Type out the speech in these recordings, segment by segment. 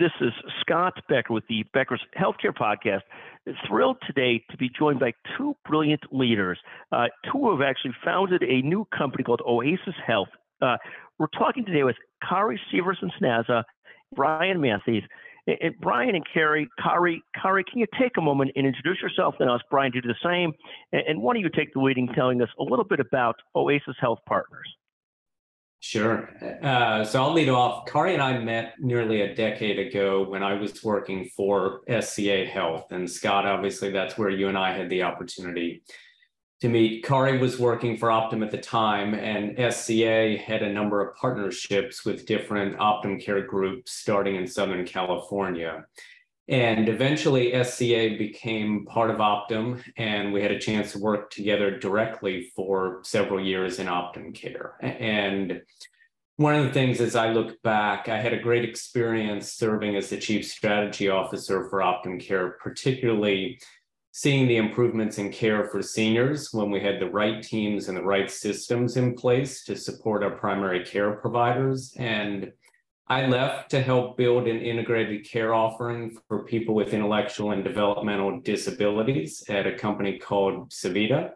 This is Scott Becker with the Becker's Healthcare Podcast. Thrilled today to be joined by two brilliant leaders, uh, two who have actually founded a new company called Oasis Health. Uh, we're talking today with Kari Severson Snaza, Brian Matthews. And Brian and Carrie, Kari, Kari, can you take a moment and introduce yourself? Then us, Brian, do the same. And why don't you take the leading, telling us a little bit about Oasis Health Partners? Sure. Uh, so I'll lead off. Kari and I met nearly a decade ago when I was working for SCA Health. And Scott, obviously, that's where you and I had the opportunity to meet. Kari was working for Optum at the time, and SCA had a number of partnerships with different Optum care groups starting in Southern California. And eventually, SCA became part of Optum, and we had a chance to work together directly for several years in Optum Care. And one of the things as I look back, I had a great experience serving as the Chief Strategy Officer for Optum Care, particularly seeing the improvements in care for seniors when we had the right teams and the right systems in place to support our primary care providers. And I left to help build an integrated care offering for people with intellectual and developmental disabilities at a company called Sevita.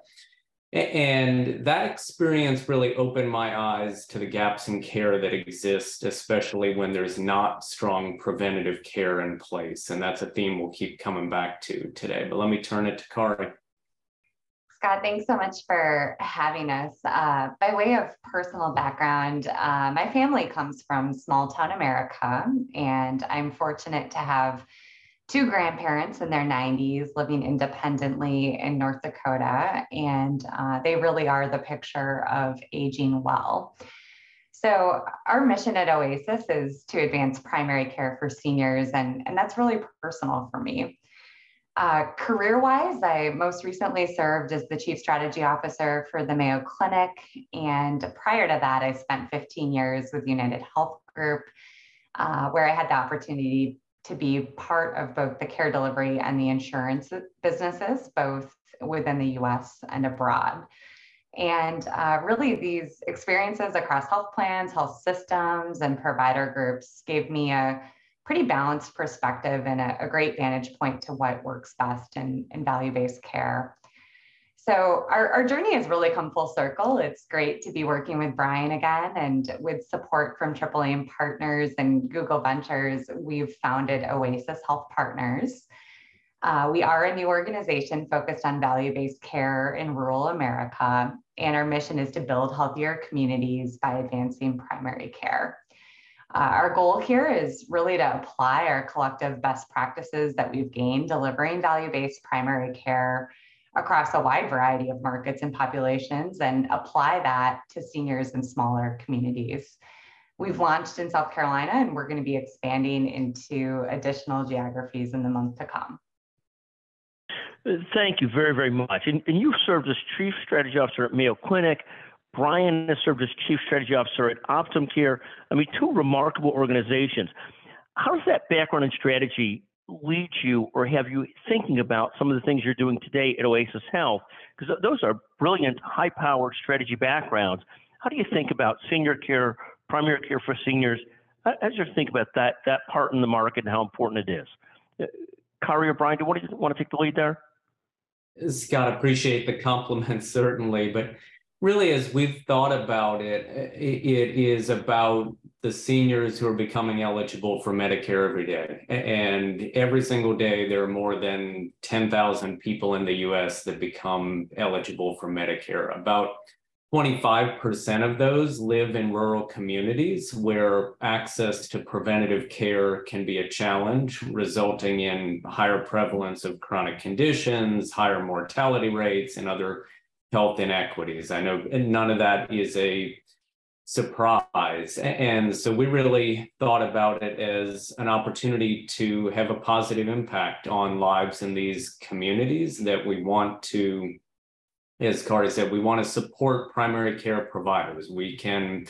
And that experience really opened my eyes to the gaps in care that exist, especially when there's not strong preventative care in place. And that's a theme we'll keep coming back to today. But let me turn it to Kari. Scott, thanks so much for having us. Uh, by way of personal background, uh, my family comes from small town America, and I'm fortunate to have two grandparents in their 90s living independently in North Dakota, and uh, they really are the picture of aging well. So, our mission at Oasis is to advance primary care for seniors, and, and that's really personal for me. Uh, career wise, I most recently served as the Chief Strategy Officer for the Mayo Clinic. And prior to that, I spent 15 years with United Health Group, uh, where I had the opportunity to be part of both the care delivery and the insurance businesses, both within the US and abroad. And uh, really, these experiences across health plans, health systems, and provider groups gave me a pretty balanced perspective and a, a great vantage point to what works best in, in value based care. So, our, our journey has really come full circle. It's great to be working with Brian again, and with support from AAA Partners and Google Ventures, we've founded Oasis Health Partners. Uh, we are a new organization focused on value based care in rural America, and our mission is to build healthier communities by advancing primary care. Uh, our goal here is really to apply our collective best practices that we've gained delivering value based primary care across a wide variety of markets and populations and apply that to seniors in smaller communities. We've launched in South Carolina and we're going to be expanding into additional geographies in the month to come. Thank you very, very much. And, and you served as Chief Strategy Officer at Mayo Clinic, Brian has served as Chief Strategy Officer at Optum Care. I mean, two remarkable organizations. How does that background and strategy lead you or have you thinking about some of the things you're doing today at Oasis Health? Because those are brilliant, high powered strategy backgrounds. How do you think about senior care, primary care for seniors? As you think about that, that part in the market and how important it is. Uh, Kari or Brian, do you want to, want to take the lead there? Scott, appreciate the compliment, certainly. But really, as we've thought about it, it is about the seniors who are becoming eligible for Medicare every day. And every single day, there are more than 10,000 people in the US that become eligible for Medicare. About 25% of those live in rural communities where access to preventative care can be a challenge, resulting in higher prevalence of chronic conditions, higher mortality rates, and other health inequities. I know none of that is a surprise. And so we really thought about it as an opportunity to have a positive impact on lives in these communities that we want to, as Kari said, we want to support primary care providers. We can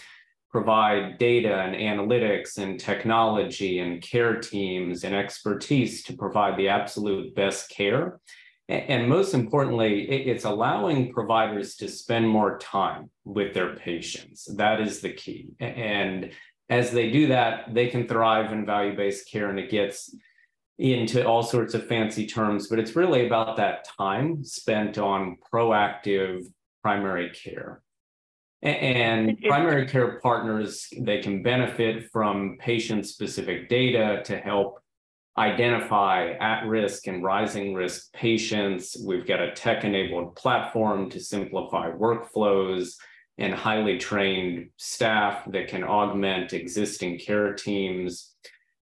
provide data and analytics and technology and care teams and expertise to provide the absolute best care and most importantly, it's allowing providers to spend more time with their patients. That is the key. And as they do that, they can thrive in value based care and it gets into all sorts of fancy terms, but it's really about that time spent on proactive primary care. And primary care partners, they can benefit from patient specific data to help identify at risk and rising risk patients. We've got a tech enabled platform to simplify workflows and highly trained staff that can augment existing care teams.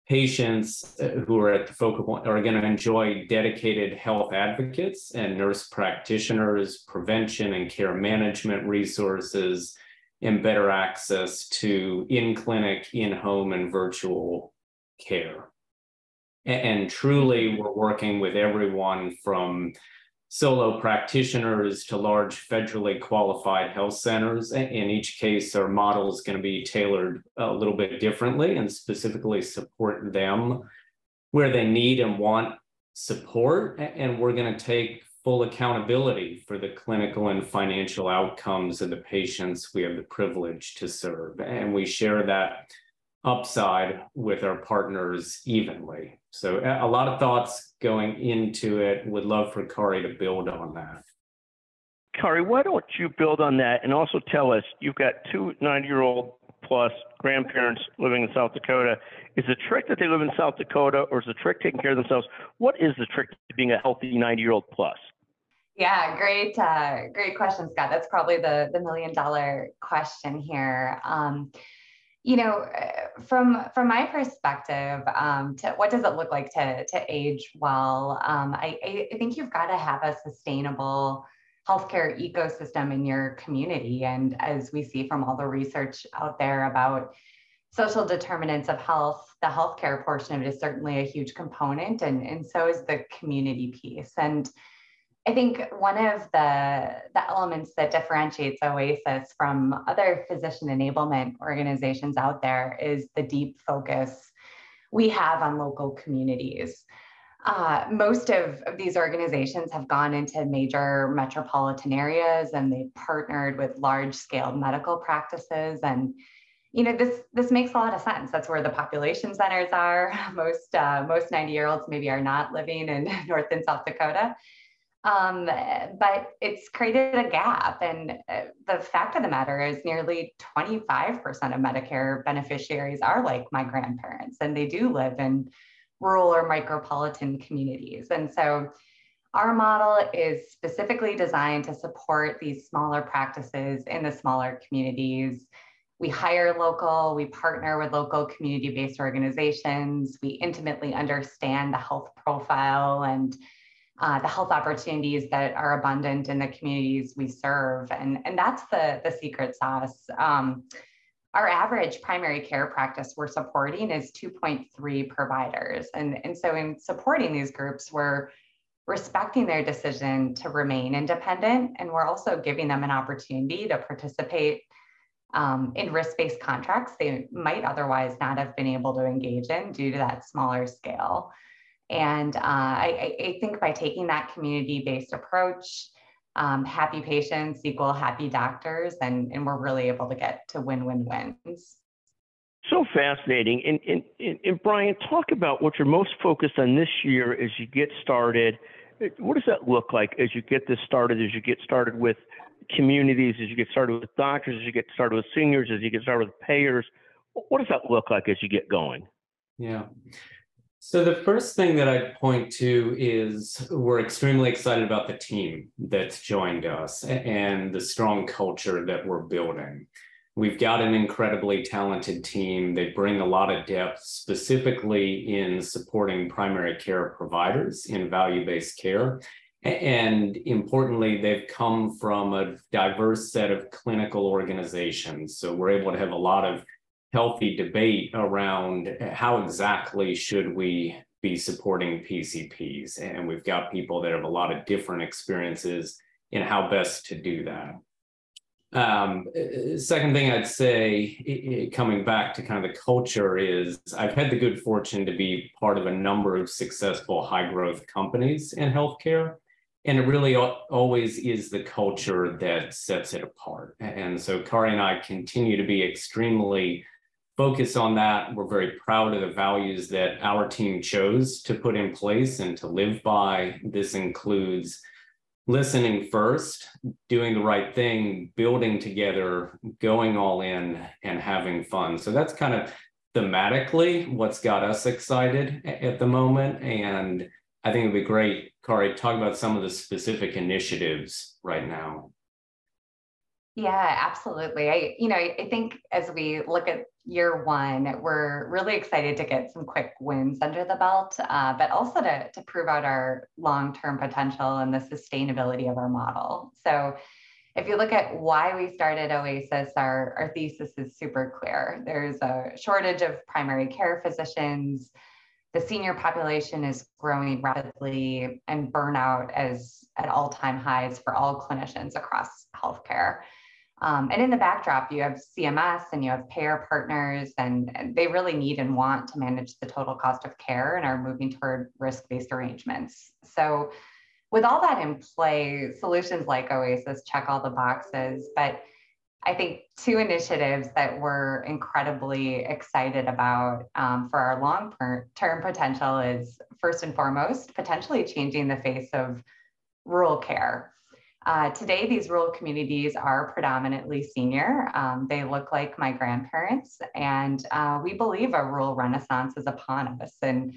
Patients who are at the focal point are going to enjoy dedicated health advocates and nurse practitioners, prevention and care management resources, and better access to in clinic, in home, and virtual care. And, truly, mm-hmm. we're working with everyone from solo practitioners to large federally qualified health centers. In each case, our model is going to be tailored a little bit differently and specifically support them where they need and want support. And we're going to take full accountability for the clinical and financial outcomes of the patients we have the privilege to serve. And we share that upside with our partners evenly. So a lot of thoughts going into it. Would love for Kari to build on that. Kari, why don't you build on that and also tell us you've got two 90 year old plus grandparents living in South Dakota. Is the trick that they live in South Dakota or is the trick taking care of themselves? What is the trick to being a healthy 90 year old plus? Yeah, great, uh, great question, Scott. That's probably the the million dollar question here. Um, you know, uh, from from my perspective, um, to, what does it look like to to age well? Um, I, I think you've got to have a sustainable healthcare ecosystem in your community, and as we see from all the research out there about social determinants of health, the healthcare portion of it is certainly a huge component, and and so is the community piece. And I think one of the, the elements that differentiates Oasis from other physician enablement organizations out there is the deep focus we have on local communities. Uh, most of, of these organizations have gone into major metropolitan areas and they've partnered with large scale medical practices and you know this this makes a lot of sense. That's where the population centers are. Most uh, most 90 year olds maybe are not living in north and south dakota um, but it's created a gap. And uh, the fact of the matter is, nearly 25% of Medicare beneficiaries are like my grandparents, and they do live in rural or micropolitan communities. And so our model is specifically designed to support these smaller practices in the smaller communities. We hire local, we partner with local community based organizations, we intimately understand the health profile and uh, the health opportunities that are abundant in the communities we serve. And, and that's the, the secret sauce. Um, our average primary care practice we're supporting is 2.3 providers. And, and so in supporting these groups, we're respecting their decision to remain independent. And we're also giving them an opportunity to participate um, in risk-based contracts they might otherwise not have been able to engage in due to that smaller scale. And uh, I, I, think by taking that community based approach, um, happy patients equal happy doctors, and, and we're really able to get to win win wins. So fascinating. And, and, and, Brian, talk about what you're most focused on this year as you get started. What does that look like as you get this started, as you get started with communities, as you get started with doctors, as you get started with seniors, as you get started with payers? What does that look like as you get going? Yeah. So the first thing that I'd point to is we're extremely excited about the team that's joined us and the strong culture that we're building. We've got an incredibly talented team. They bring a lot of depth, specifically in supporting primary care providers in value based care. And importantly, they've come from a diverse set of clinical organizations. So we're able to have a lot of healthy debate around how exactly should we be supporting PCPs. And we've got people that have a lot of different experiences in how best to do that. Um, second thing I'd say, coming back to kind of the culture, is I've had the good fortune to be part of a number of successful high growth companies in healthcare. And it really always is the culture that sets it apart. And so Kari and I continue to be extremely focus on that. We're very proud of the values that our team chose to put in place and to live by. This includes listening first, doing the right thing, building together, going all in, and having fun. So that's kind of thematically what's got us excited at the moment. And I think it'd be great, Kari, talk about some of the specific initiatives right now. Yeah, absolutely. I, you know, I think as we look at year one, we're really excited to get some quick wins under the belt, uh, but also to, to prove out our long-term potential and the sustainability of our model. So if you look at why we started Oasis, our, our thesis is super clear. There's a shortage of primary care physicians. The senior population is growing rapidly and burnout is at all-time highs for all clinicians across healthcare. Um, and in the backdrop, you have CMS and you have payer partners, and, they really need and want to manage the total cost of care and are moving toward risk based arrangements. So, with all that in play, solutions like Oasis check all the boxes. But I think two initiatives that we're incredibly excited about um, for our long term potential is first and foremost, potentially changing the face of rural care. Uh, today, these rural communities are predominantly senior. Um, they look like my grandparents, and uh, we believe a rural renaissance is upon us. And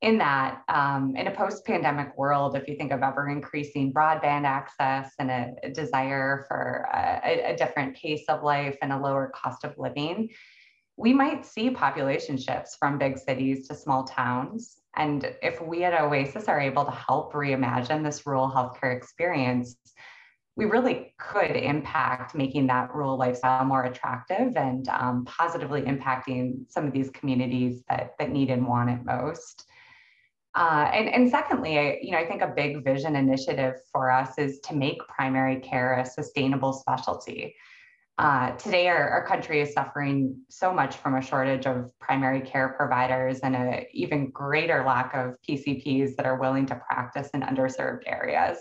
in that, um, in a post pandemic world, if you think of ever increasing broadband access and a, a desire for a, a different pace of life and a lower cost of living, we might see population shifts from big cities to small towns. And if we at Oasis are able to help reimagine this rural healthcare experience, we really could impact making that rural lifestyle more attractive and um, positively impacting some of these communities that, that need and want it most. Uh, and, and secondly, I, you know, I think a big vision initiative for us is to make primary care a sustainable specialty. Uh, today, our, our country is suffering so much from a shortage of primary care providers and an even greater lack of PCPs that are willing to practice in underserved areas.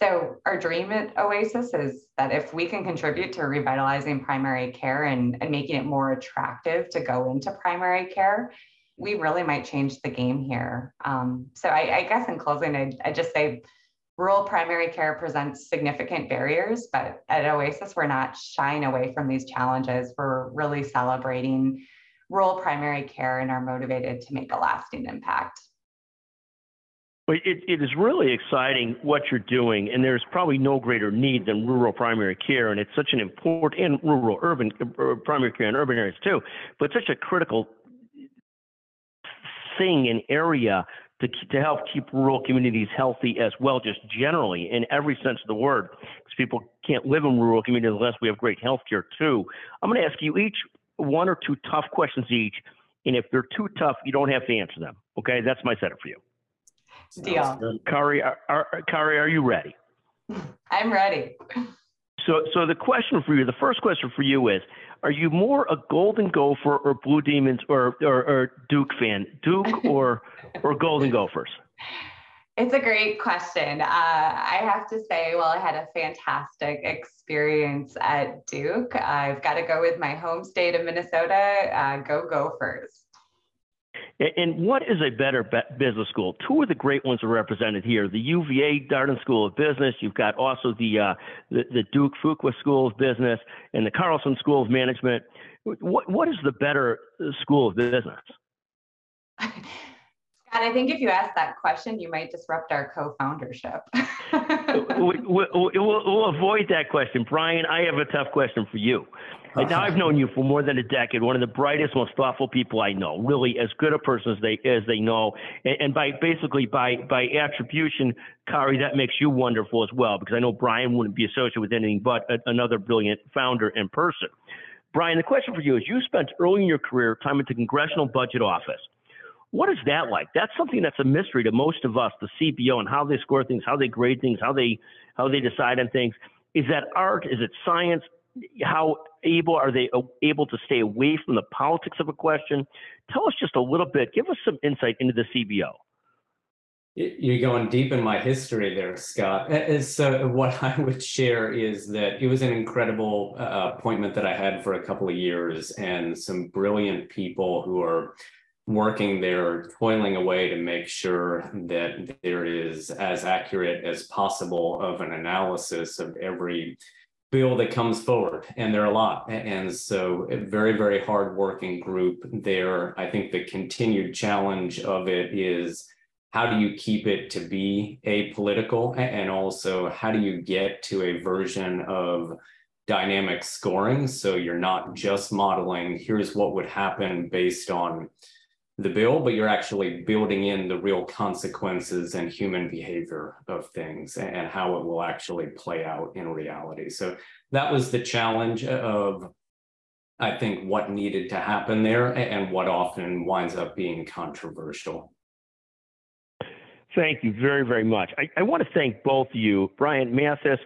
So, our dream at Oasis is that if we can contribute to revitalizing primary care and, and making it more attractive to go into primary care, we really might change the game here. Um, so, I, I, guess in closing, I, I just say Rural primary care presents significant barriers, but at Oasis, we're not shying away from these challenges. We're really celebrating rural primary care and are motivated to make a lasting impact. It, it is really exciting what you're doing, and there's probably no greater need than rural primary care, and it's such an important and rural urban uh, primary care in urban areas too, but such a critical thing and area to, to help keep rural communities healthy as well, just generally in every sense of the word, because people can't live in rural communities unless we have great health care too. I'm going to ask you each one or two tough questions each, and if they're too tough, you don't have to answer them. Okay, that's my setup for you. Deal. Kari, are, are, Kari, are you ready? I'm ready. So, so the question for you, the first question for you is, are you more a Golden Gopher or Blue Demons or, or, or Duke fan? Duke or or Golden Gophers? It's a great question. Uh, I have to say, well, I had a fantastic experience at Duke. I've got to go with my home state of Minnesota. Uh, go Gophers. And what is a better business school? Two of the great ones are represented here: the UVA Darden School of Business. You've got also the uh, the, the, Duke Fuqua School of Business and the Carlson School of Management. What what is the better school of business? Scott, I think if you ask that question, you might disrupt our co-foundership. we, will we, we'll avoid that question, Brian. I have a tough question for you. And now I've known you for more than a decade. One of the brightest, most thoughtful people I know. Really, as good a person as they as they know. And, and by basically by by attribution, Kari, that makes you wonderful as well. Because I know Brian wouldn't be associated with anything but a, another brilliant founder in person. Brian, the question for you is: You spent early in your career time at the Congressional Budget Office. What is that like? That's something that's a mystery to most of us, the CBO, and how they score things, how they grade things, how they how they decide on things. Is that art? Is it science? How able are they able to stay away from the politics of a question? Tell us just a little bit. Give us some insight into the CBO. You're going deep in my history there, Scott. So, what I would share is that it was an incredible uh, appointment that I had for a couple of years, and some brilliant people who are working there, toiling away to make sure that there is as accurate as possible of an analysis of every bill that comes forward. And there are a lot. And so, a very, very hardworking group there. I think the continued challenge of it is how do you keep it to be apolitical? And also, how do you get to a version of dynamic scoring? So you're not just modeling, here's what would happen based on the bill, but you're actually building in the real consequences and human behavior of things and how it will actually play out in reality. So that was the challenge of, I think, what needed to happen there and what often winds up being controversial. Thank you very, very much. I, I want to thank both of you, Brian Mathis,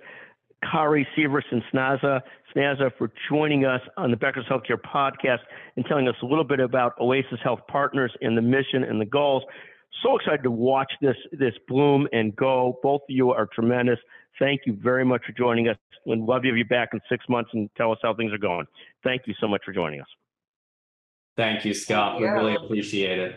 Kari Severson Snaza, Snaza, for joining us on the Becker's Healthcare podcast and telling us a little bit about Oasis Health Partners and the mission and the goals. So excited to watch this this bloom and go. Both of you are tremendous. Thank you very much for joining us. We'd love to have you back in six months and tell us how things are going. Thank you so much for joining us. Thank you, Scott. Thank you. We really appreciate it.